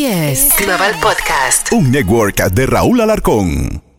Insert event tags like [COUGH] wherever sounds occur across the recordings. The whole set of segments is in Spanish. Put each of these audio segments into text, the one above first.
Así es. Global Podcast. Un network de Raúl Alarcón.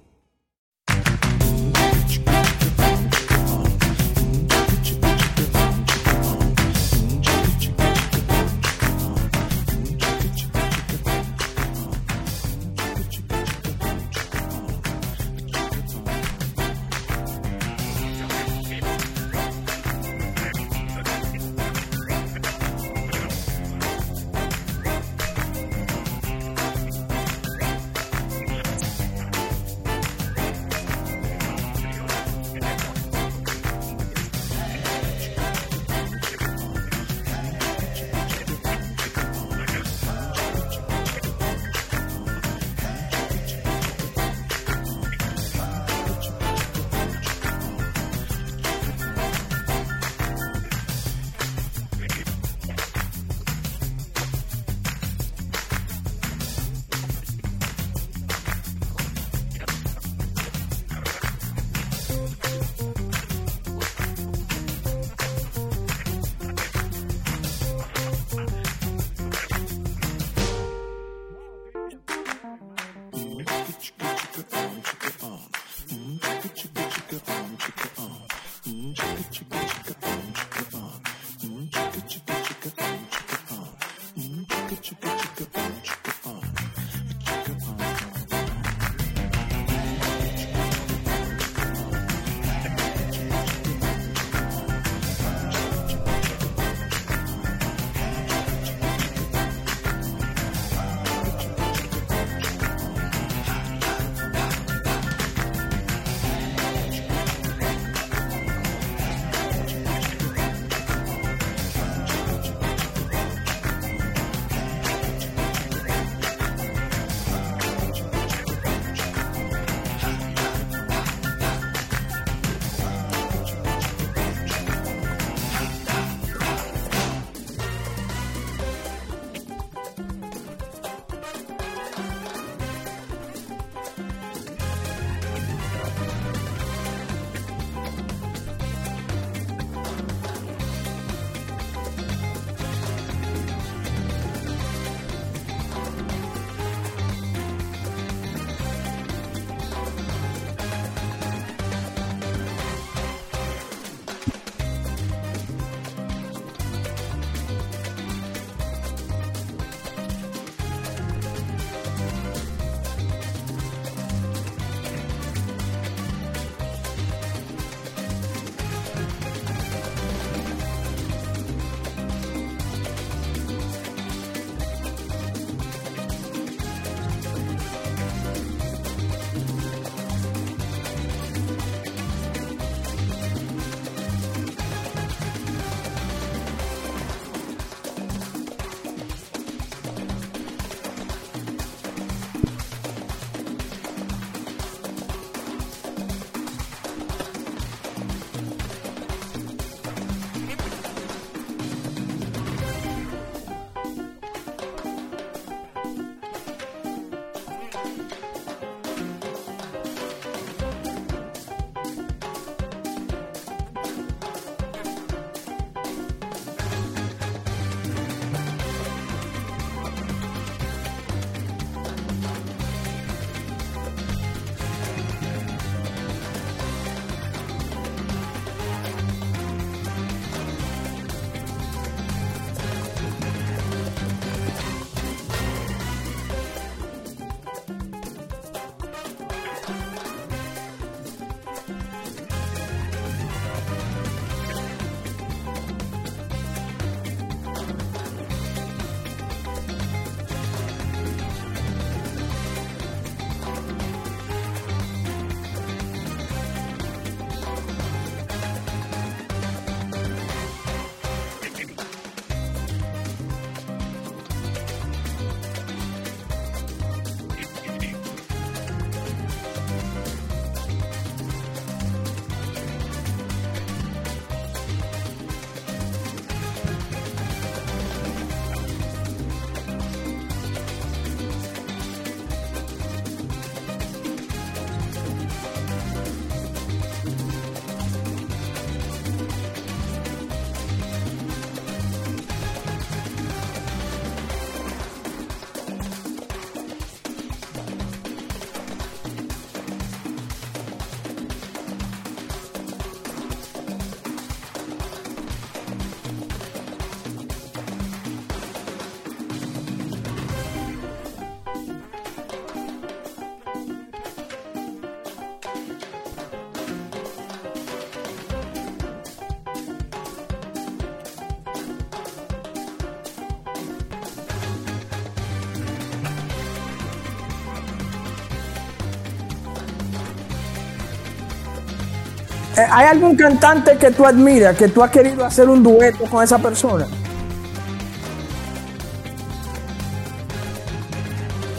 ¿Hay algún cantante que tú admiras, que tú has querido hacer un dueto con esa persona?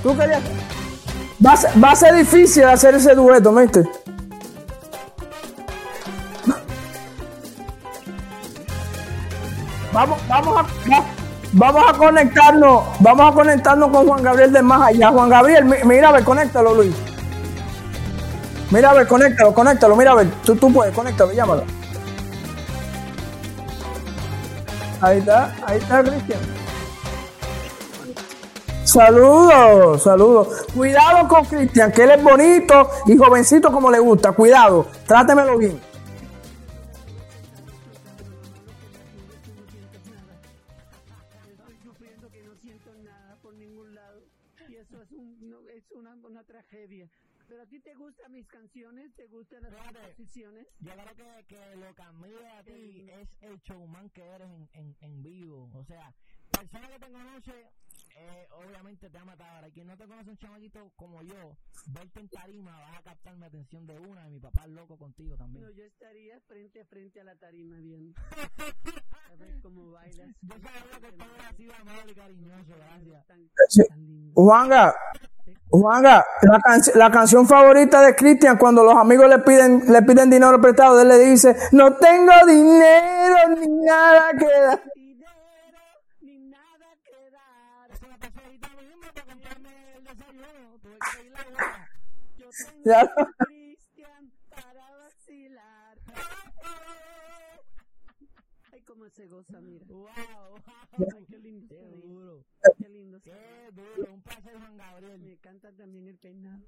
¿Tú querías? Va a, ser, difícil hacer ese dueto, ¿viste? [LAUGHS] Vamos, vamos a, va- vamos a conectarnos, vamos a conectarnos con Juan Gabriel de más allá. Juan Gabriel, mi- mira a ver, conéctalo, Luis. Mira a ver, conéctalo, conéctalo, mira a ver, tú, tú puedes, conéctalo, llámalo. Ahí está, ahí está Cristian. Saludos, saludos. Cuidado con Cristian, que él es bonito y jovencito como le gusta. Cuidado, trátemelo bien. Tragedia. Pero a ti te gustan mis canciones, te gustan las composiciones. Yo creo que, que lo que admiro a ti es el showman que eres en, en, en vivo. O sea, persona que te conoce, eh, obviamente te ha matado. Ahora, quien no te conoce un chamaquito como yo, verte en tarima, vas a captar mi atención de una. Y mi papá es loco contigo también. No, yo estaría frente a frente a la tarima bien. [LAUGHS] A ver cómo bailas. Yo sabía que todo sido amable y cariñoso, gracias. Juanga, Juanga, la, canc- la canción favorita de Cristian cuando los amigos le piden, le piden dinero prestado, él le dice, no tengo dinero ni nada que dar. Dinero, se goza, mira. Wow, Ay, [LAUGHS] qué lindo Qué duro. Qué lindo. Qué duro. Un placer, Juan Gabriel. Me encanta también el peinado.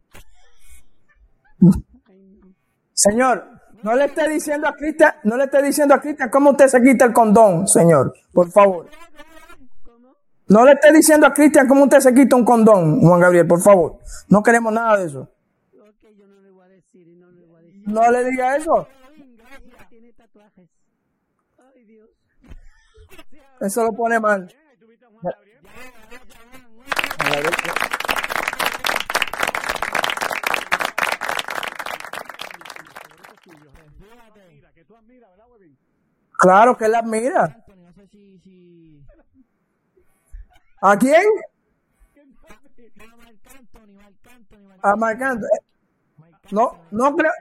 Ay, no. Señor, no le esté diciendo a Cristian, no le esté diciendo a Cristian cómo usted se quita el condón, señor, por favor. No le esté diciendo a Cristian cómo usted se quita un condón, Juan Gabriel, por favor. No queremos nada de eso. No le voy a decir y no le voy a decir. No le diga eso. Ella tiene tatuajes. Ay, Dios. Eso lo pone mal. Claro que él admira. ¿A quién? A Marc Anthony, No, no creo.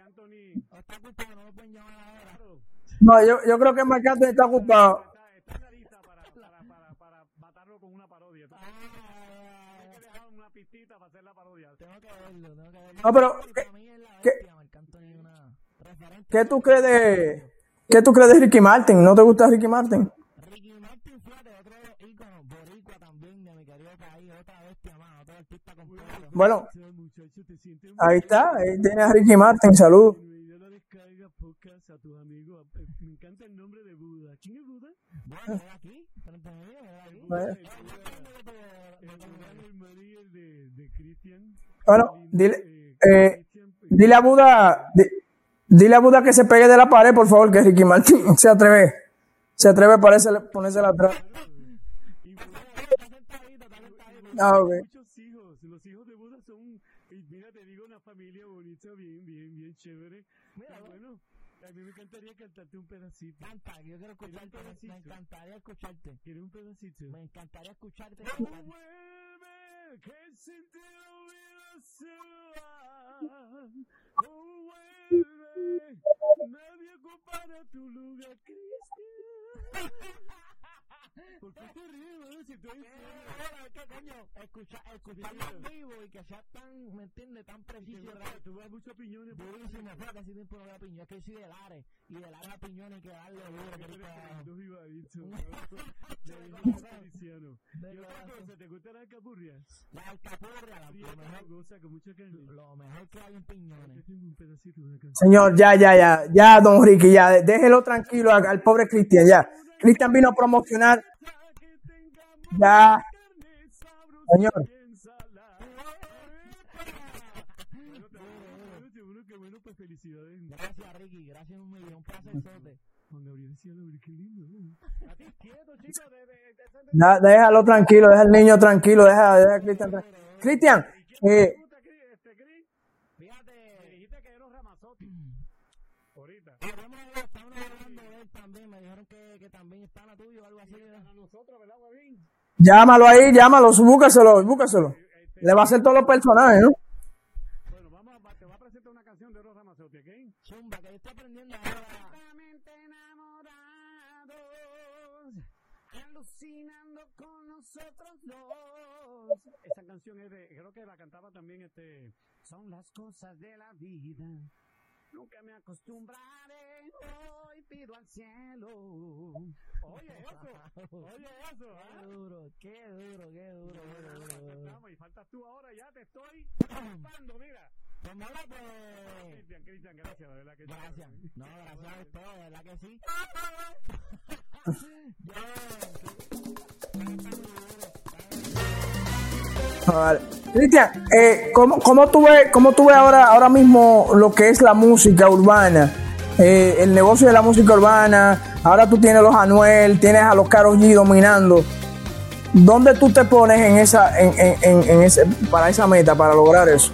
No, yo, yo creo que Marc Anthony está ocupado. Está, está en la lista para, para, para, para matarlo con una parodia. Entonces, hay que dejar para hacer la parodia. Tengo que verlo, tengo que verlo. No, pero, ¿qué, qué- tú crees de, qué tú crees de Ricky Martin? ¿No te gusta Ricky Martin? Ricky Martin, fíjate, otro ícono, boricua también de mi querido país, otra bestia más, otro artista completo. Bueno, ahí está, ahí tienes a Ricky Martin, salud. Podcast a tus amigos. Me encanta el nombre de Buda. ¿Quién es Buda? Bueno, aquí, frente a mí, aquí. Bueno. El Buda del María de, de Cristian. Bueno, dile, Eh, dile a Buda, di- dile a Buda que se pegue de la pared, por favor, que Ricky Martin [LAUGHS] se atreve, se atreve a ponérsela, ponérsela atrás. y Buda- Ah, ok. muchos hijos. Los hijos de Buda son, y mira, te digo, una familia bonita, bien, bien, bien chévere. Mira, bueno, a mí me encantaría cantarte un pedacito. Canta, yo quiero escucharte, me, me encantaría escucharte. ¿Quieres un pedacito? Me encantaría escucharte. Oh, vuelve, que sin nadie ocupará tu lugar, Cristian. ¿Por qué te ríes, bro? Si estoy Ahora, ¿qué coño? Escucha, escucharlo en vivo y que sea tan, ¿me entiendes? Tan preciso. Tú vas muchos piñones. pero Durísimo, fue que si tiempo no veo piñón. Es que yo soy de Lares y de Lares a piñón hay que darle duro. tú. [LAUGHS] [LAUGHS] Y otra cosa, ¿te capurrias? La alcapurria, la- lo Prieta, mejor, goza con mucha carne. lo mejor que hay en Yo piñones. de. Señor, ya, ya, ya, ya, don Ricky, ya, déjelo tranquilo al, al pobre Cristian, ya. Cristian vino a promocionar, Que tengamos ya, señor. pues felicidades. Gracias, Ricky. Gracias un millón. Un. Juan Gabriel decía, "Lo, qué lindo. ¿no?". Quieto, chicos, de- de- de- de- Ya, déjalo tranquilo, deja al niño tranquilo, deja, deja a Cristian tranquilo. Cristian, eh, Puta, Cris, este, Cris, Fíjate. me dijiste que eres Ramazotti. Ahorita. Hablemos Huevín, pana tuyo, algo así. ¿verdad? A nosotros, ¿verdad, Huevín? Llámalo ahí, llámalo, búscaselo, búscaselo. Le va a hacer todos los personajes, ¿no? Bueno, vamos a, te voy a presentar una canción de Rosa Mazotti, ¿ok? Zumba, que estoy aprendiendo ahora. Completamente enamorados, alucinando con nosotros dos. Esa canción es de, creo que la cantaba también este, Son las cosas de la vida. Nunca me acostumbraré, hoy pido al cielo. oye [LAUGHS] eso, oye eso, Qué ¿ah? duro, qué duro, qué duro, qué duro, qué duro. Y faltas tú ahora, ya te estoy ocupando, mira. Pues nada, pues. Cristian, Cristian, gracias, de verdad que Gracias. No, gracias a ustedes, de verdad que sí. [LAUGHS] Vale. Cristian, eh, ¿cómo, cómo tú ves, cómo tú ves ahora, ahora mismo lo que es la música urbana? Eh, el negocio de la música urbana, ahora tú tienes los Anuel, tienes a los Karol G dominando. ¿Dónde tú te pones en esa, en- en- en ese, para esa meta, para lograr eso?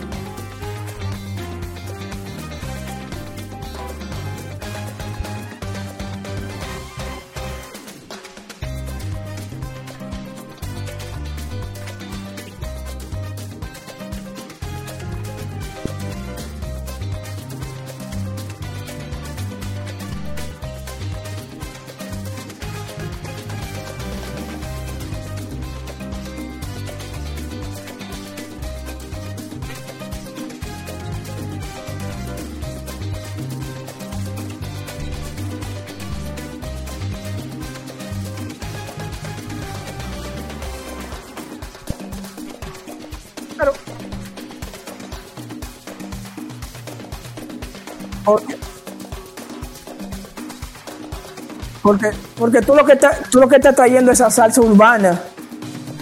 Porque, porque, tú lo que estás, tú lo que estás trayendo esa salsa urbana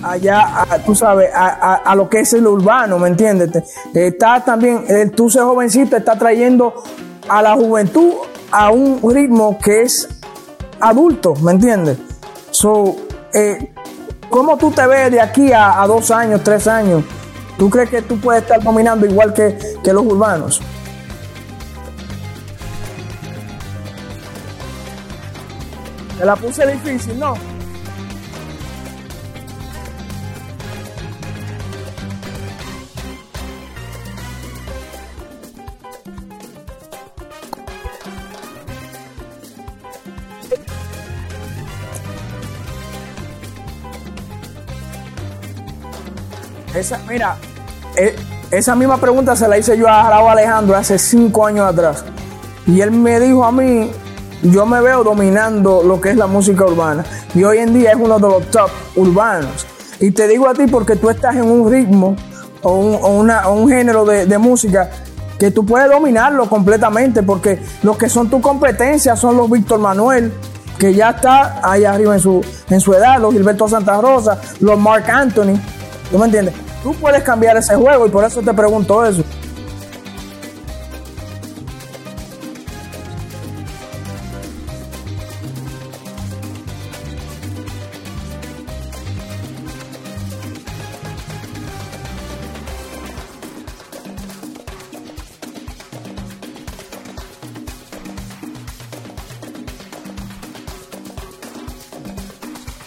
allá, a, tú sabes, a, lo que es el urbano, ¿me entiendes? Está también, el tú ser jovencito está trayendo a la juventud a un ritmo que es adulto, ¿me entiendes? So, eh, ¿cómo tú te ves de aquí a, dos años, tres años? ¿Tú crees que tú puedes estar dominando igual que los urbanos? Te la puse difícil, ¿no? Esa, mira, eh, esa misma pregunta se la hice yo a Raúl Alejandro hace cinco años atrás. Y él me dijo a mí, yo me veo dominando lo que es la música urbana. Y hoy en día es uno de los top urbanos. Y te digo a ti porque tú estás en un ritmo o un, o una- o un género de, de música que tú puedes dominarlo completamente porque los que son tu competencia son los Víctor Manuel, que ya está ahí arriba en su, en su edad, los Gilberto Santa Rosa, los Mark Anthony. ¿Tú me entiendes? Tú puedes cambiar ese juego y por eso te pregunto eso.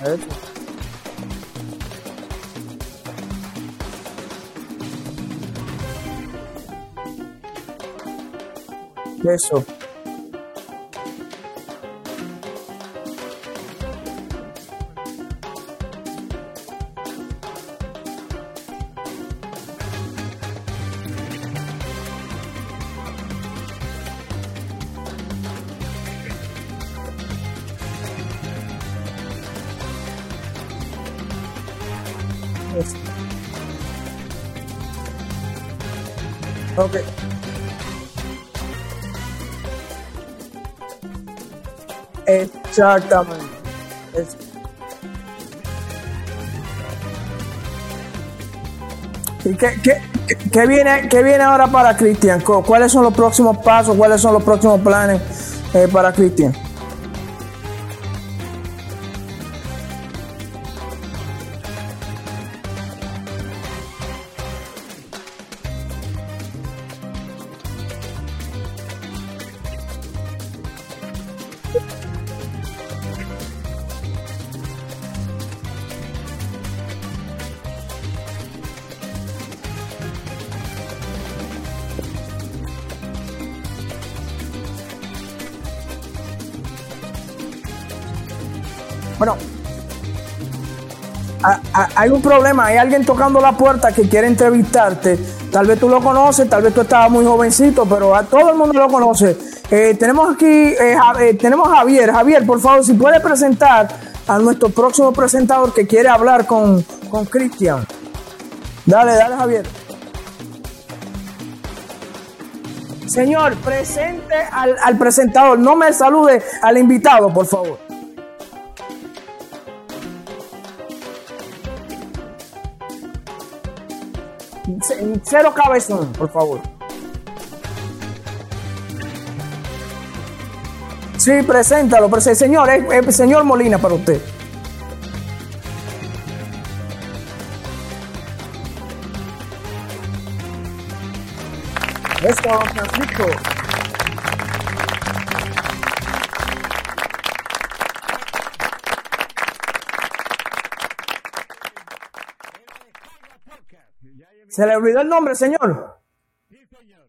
Eso. Eso. Exactamente. Es- ¿Y qué, qué, qué- viene, qué viene ahora para Cristian? ¿Cu- ¿Cuáles son los próximos pasos? ¿Cuáles son los próximos planes eh, para Cristian? Bueno, a- a- hay un problema, hay alguien tocando la puerta que quiere entrevistarte. Tal vez tú lo conoces, tal vez tú estabas muy jovencito, pero a todo el mundo lo conoce. Eh, tenemos aquí, eh, Ja- eh, tenemos a Javier. Javier, por favor, si puede presentar a nuestro próximo presentador que quiere hablar con, Cristian. Dale, dale, Javier. Señor, presente al presentador. No me salude al invitado, por favor. Cero cabezón, por favor. Sí, preséntalo, prese- señor, es señor Molina para usted. Eso, Francisco. ¿Se le olvidó el nombre, señor? Sí, señor.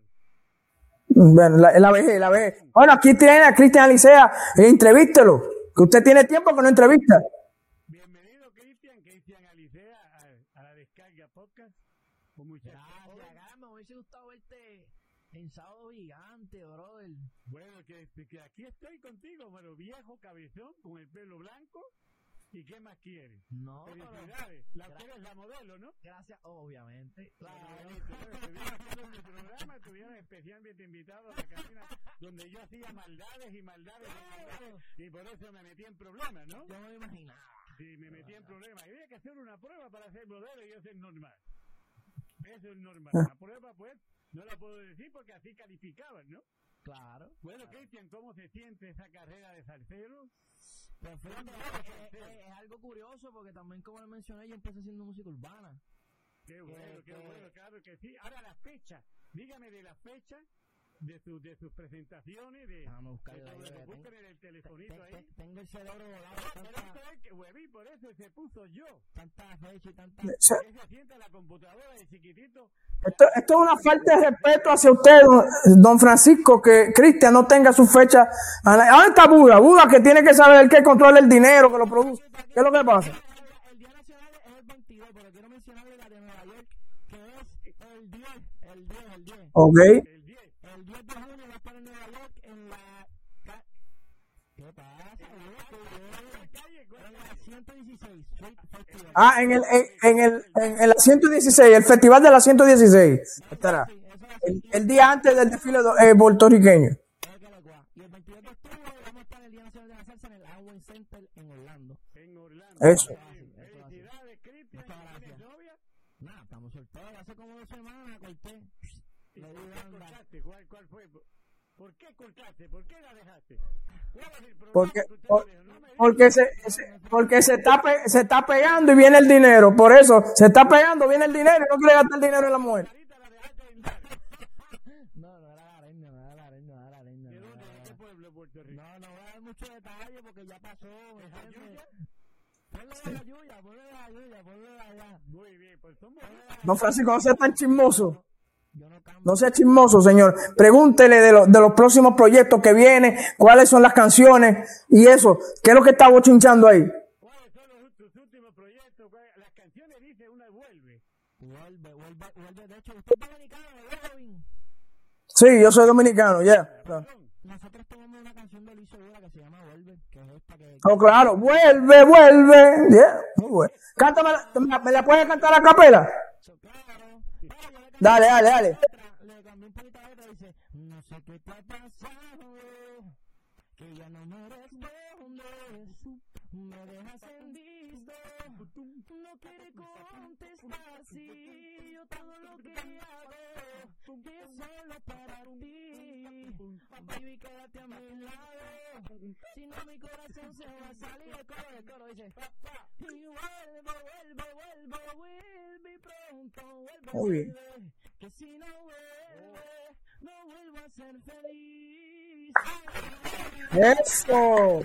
Bueno, la, la vejez, la vejez. Bueno, aquí tiene a Cristian Alicea, entrevístelo, que usted tiene tiempo que no entrevista. Bienvenido, Cristian. Cristian Alicea a, a la descarga podcast. Un muchacho Gracias, me hubiese gustado verte en sábado gigante, brother. Bueno, que, que aquí estoy contigo, pero viejo, cabezón, con el pelo blanco. ¿Y qué más quieres? No, Felicidades. La usted es la modelo, ¿no? Gracias, obviamente. Claro. ¿no? Estuvieron haciendo mi programa, estuvieron especialmente invitados a la cabina donde yo hacía maldades y maldades y maldades, y por eso me metí en problemas, ¿no? Yo me lo imaginaba. Sí, me metí en problemas. Y había que hacer una prueba para ser modelo y eso es normal. Eso es normal. La prueba, pues, no la puedo decir porque así calificaban, ¿no? Claro. Bueno, Cristian, ¿cómo se siente esa carrera de salsero? Fíjate, es, es- es algo curioso porque también, como le mencioné, yo empecé haciendo música urbana. Qué bueno, qué que- bueno, claro que sí. Ahora la fecha, dígame de la fecha de, sus de sus presentaciones, de, Déjame buscar de la todo idea, eso. Búsquenle el Te- telefonito te- ahí. tengo el cerebro volado. Ah, pero esto es que hueví, por eso se puso yo. tanta fecha y tanta. Se- sienta la computadora de chiquitito. Esto, esto es una falta de respeto hacia usted, don, Francisco, que Cristian no tenga su fecha. ¿Dónde está Buda? Buda que tiene que saber el que controla el dinero, que lo produce. ¿Qué es lo que pasa? El, el Día Nacional es el 22, pero quiero mencionarle la de Nueva York, que es el 10, el 10, el 10. Ok. El 10. El 10 de junio va a estar en Nueva York en la... ¿Qué pasa? En la 116, Street Festival. Ah, en el, en, en el, en, la 116, el festival de la 116. Estará. El, el día antes del desfile eh, puertorriqueño. Ecuador. Y el 22 de octubre vamos a estar el Día Nacional de la Salsa en el Owen Center en Orlando. En Orlando. Eso. Felicidades, Cristian. Nada, estamos solteros. Hace como dos semanas corté. ¿Y Le por qué banda. cortaste? ¿Cuál, ¿Cuál fue? ¿Por qué cortaste? ¿Por qué la dejaste? ¿Cuál es el problema Porque, por- porque se, se- porque se está, pe- se está pegando y viene el dinero. Por eso, se está pegando, viene el dinero y no quiere gastar el dinero en la mujer. No, no era la no era la areña, no era la areña. ¿De no. No, pues Francisco, no tan chismoso. No sea chismoso, señor. Pregúntele de, lo- de los próximos proyectos que vienen, cuáles son las canciones y eso. ¿Qué es lo que está bochinchando ahí? ¿Cuáles son los, tus últimos proyectos? ¿Cuál- Las canciones dice una vuelve. Vuelve, vuelve, vuelve. De hecho, usted es dominicano, ¿verdad? Sí, yo soy dominicano, ya. Perdón. Nosotros tenemos una canción de Luis que se llama Vuelve, que es esta que... Oh, claro. Vuelve, vuelve. Yeah, muy bueno. Cántame, ¿me la- ¿me la puedes cantar a capela? So, claro. Pero yo le cambié Dale, dale, dale. Le cambié un poquito letra y dice, no sé qué te ha pasado, que ya no me respondes, me dejas en visto, no quiere contestar si yo todo lo que hago es solo para ti, baby quédate a mi lado, si no mi corazón se va a salir, coro, el coro dice, y vuelve, vuelve, vuelve, vuelve pronto, vuelve, Muy bien. que si no vuelve, no vuelvo a ser feliz. Eso.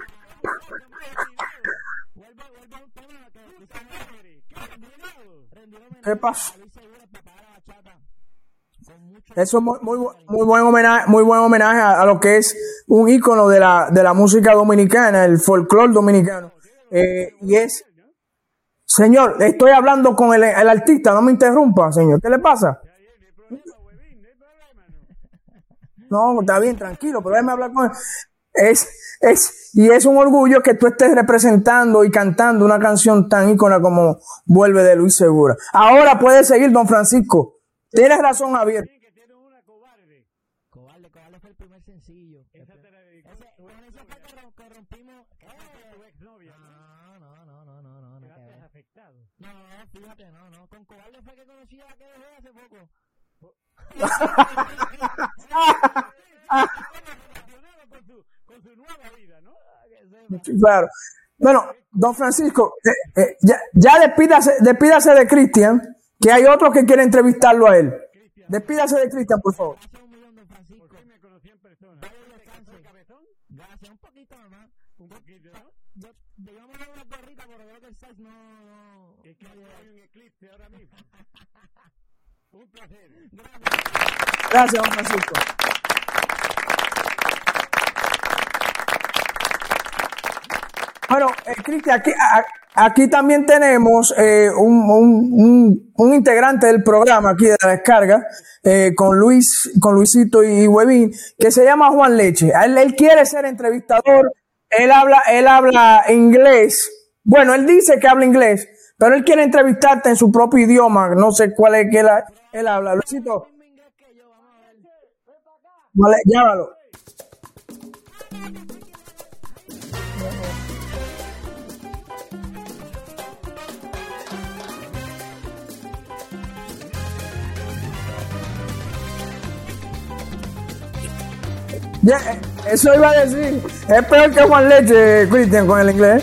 Con mucho Eso es muy, muy, bu- muy buen homenaje, muy buen homenaje a, a lo que es un ícono de la, de la música dominicana, el folclore dominicano. eh, y es, señor, estoy hablando con el, el artista, no me interrumpa, señor, ¿qué le pasa? No, está bien, tranquilo, pero déjame hablar con él. Es, es, y es un orgullo que tú estés representando y cantando una canción tan ícona como Vuelve de Luis Segura. Ahora puede seguir, don Francisco. Tienes razón, Javier. cobarde. Cobarde, fue el primer sencillo. Esa te la dedicó Ese, con ese fue que, rompimos. No, no, no, no, no, no, no, afectado. No, fíjate, no, no. Con cobarde fue que conocí a la que dejé hace poco. [LAUGHS] [LAUGHS] [LAUGHS] Con su, nueva vida, ¿no? Sí, Claro. Bueno, don Francisco, eh, eh, ya, ya despídase, despídase de Cristian, que hay otro que quiere entrevistarlo a él. Despídase de Cristian, por favor. Gracias un poquito nomás. Un poquito, ¿no? Yo, digamos una gorrita, pero creo que el size no, no, Es que no llega. hay un eclipse ahora mismo. [LAUGHS] Un placer. Gracias, don Francisco. Bueno, eh, Cristian, aquí, también tenemos eh, un, integrante del programa aquí de la descarga, eh, con Luis, con Luisito y Huevín, que se llama Juan Leche. Él, quiere ser entrevistador, él habla, él habla inglés. Bueno, él dice que habla inglés, pero él quiere entrevistarte en su propio idioma. No sé cuál es que él, habla. Luisito, vale, llámalo. Ya, eh, eso iba a decir. Es peor que Juan Leche, Cristian, con el inglés.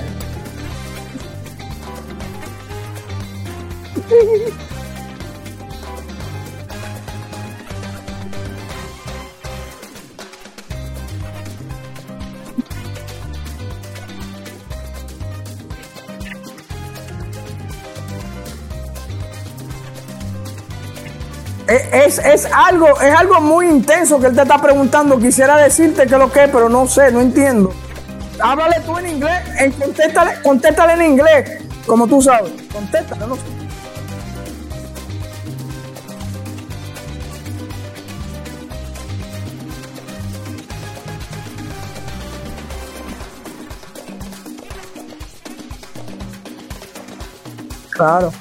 Es, algo, es algo muy intenso que él te está preguntando. Quisiera decirte que lo que es, pero no sé, no entiendo. Háblale tú en inglés, en, contéstale, contéstale en inglés, como tú sabes. Contéstale, no sé. Claro.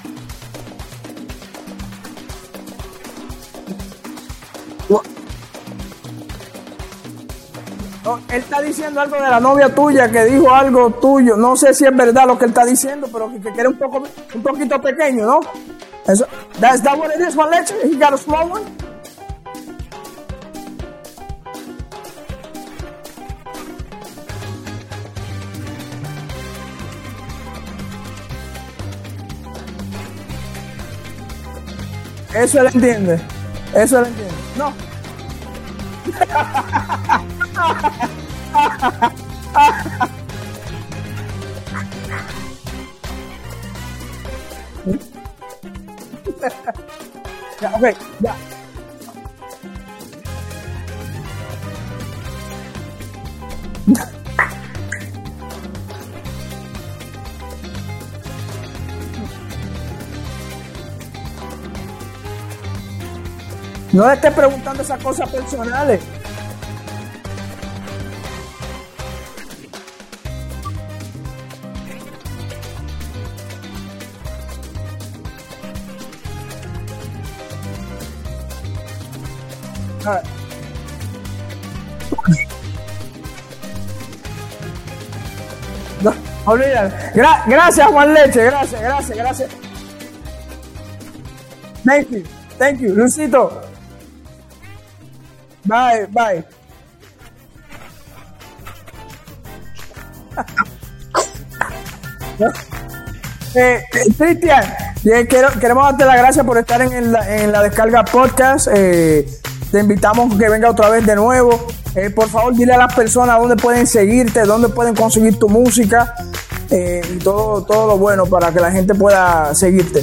Él está diciendo algo de la novia tuya, que dijo algo tuyo. No sé si es verdad lo que él está diciendo, pero que, que un poco, un poquito pequeño, ¿no? Eso, that's that what it is, Juan Leche? He got a small one? Eso él entiende. Eso él entiende. No. Ya, ok, ya. No le estés preguntando esas cosas personales. Ah. No, olvídalo. Gra- gracias, Juan Leche. Gracias, gracias, gracias. Thank you. Thank you. Lucito. Bye, bye. [LAUGHS] Eh, eh, Cristian, eh, queremos darte las gracias por estar en, la descarga podcast. Eh, te invitamos que venga otra vez de nuevo. Eh, por favor, dile a las personas dónde pueden seguirte, dónde pueden conseguir tu música y todo, todo lo bueno para que la gente pueda seguirte.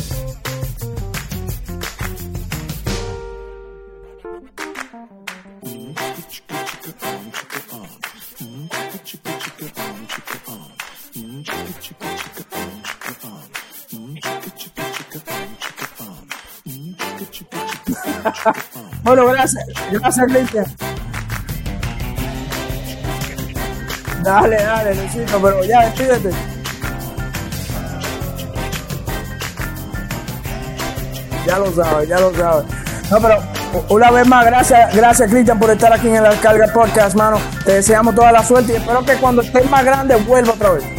[LAUGHS] bueno, gracias. Gracias, Lidia. Dale, dale, Luisito, pero ya despídete. Ya lo sabes, ya lo sabes. No, pero una vez más, gracias, gracias Cristian por estar aquí en el Alcarga Podcast, mano. Te deseamos toda la suerte y espero que cuando estés más grande vuelva otra vez.